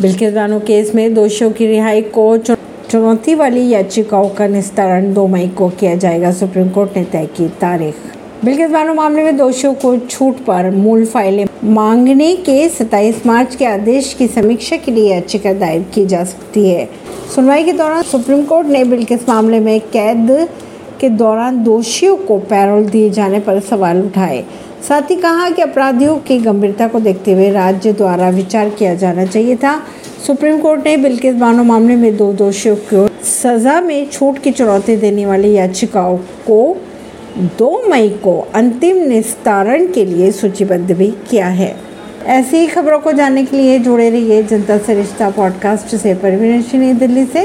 Bilkis Bano case में दोषियों की रिहाई को चुनौती वाली याचिकाओं का निस्तारण दो मई को किया जाएगा, सुप्रीम कोर्ट ने तय की तारीख। बिल्किस बानो मामले में दोषियों को छूट पर मूल फाइलें मांगने के 27 मार्च के आदेश की समीक्षा के लिए याचिका दायर की जा सकती है। सुनवाई के दौरान सुप्रीम कोर्ट ने बिल्किस मामले में कैद के दौरान दोषियों को पैरोल दिए जाने पर सवाल उठाए। साथ ही कहा कि अपराधियों की गंभीरता को देखते हुए राज्य द्वारा विचार किया जाना चाहिए था। सुप्रीम कोर्ट ने बिल्किस बानो मामले में दो दोषियों को सजा में छूट की चुनौती देने वाली याचिकाओं को दो मई को अंतिम निस्तारण के लिए सूचीबद्ध भी किया है। ऐसी ही खबरों को जानने के लिए जुड़े रहिए जनता से रिश्ता पॉडकास्ट से परवीन दिल्ली से।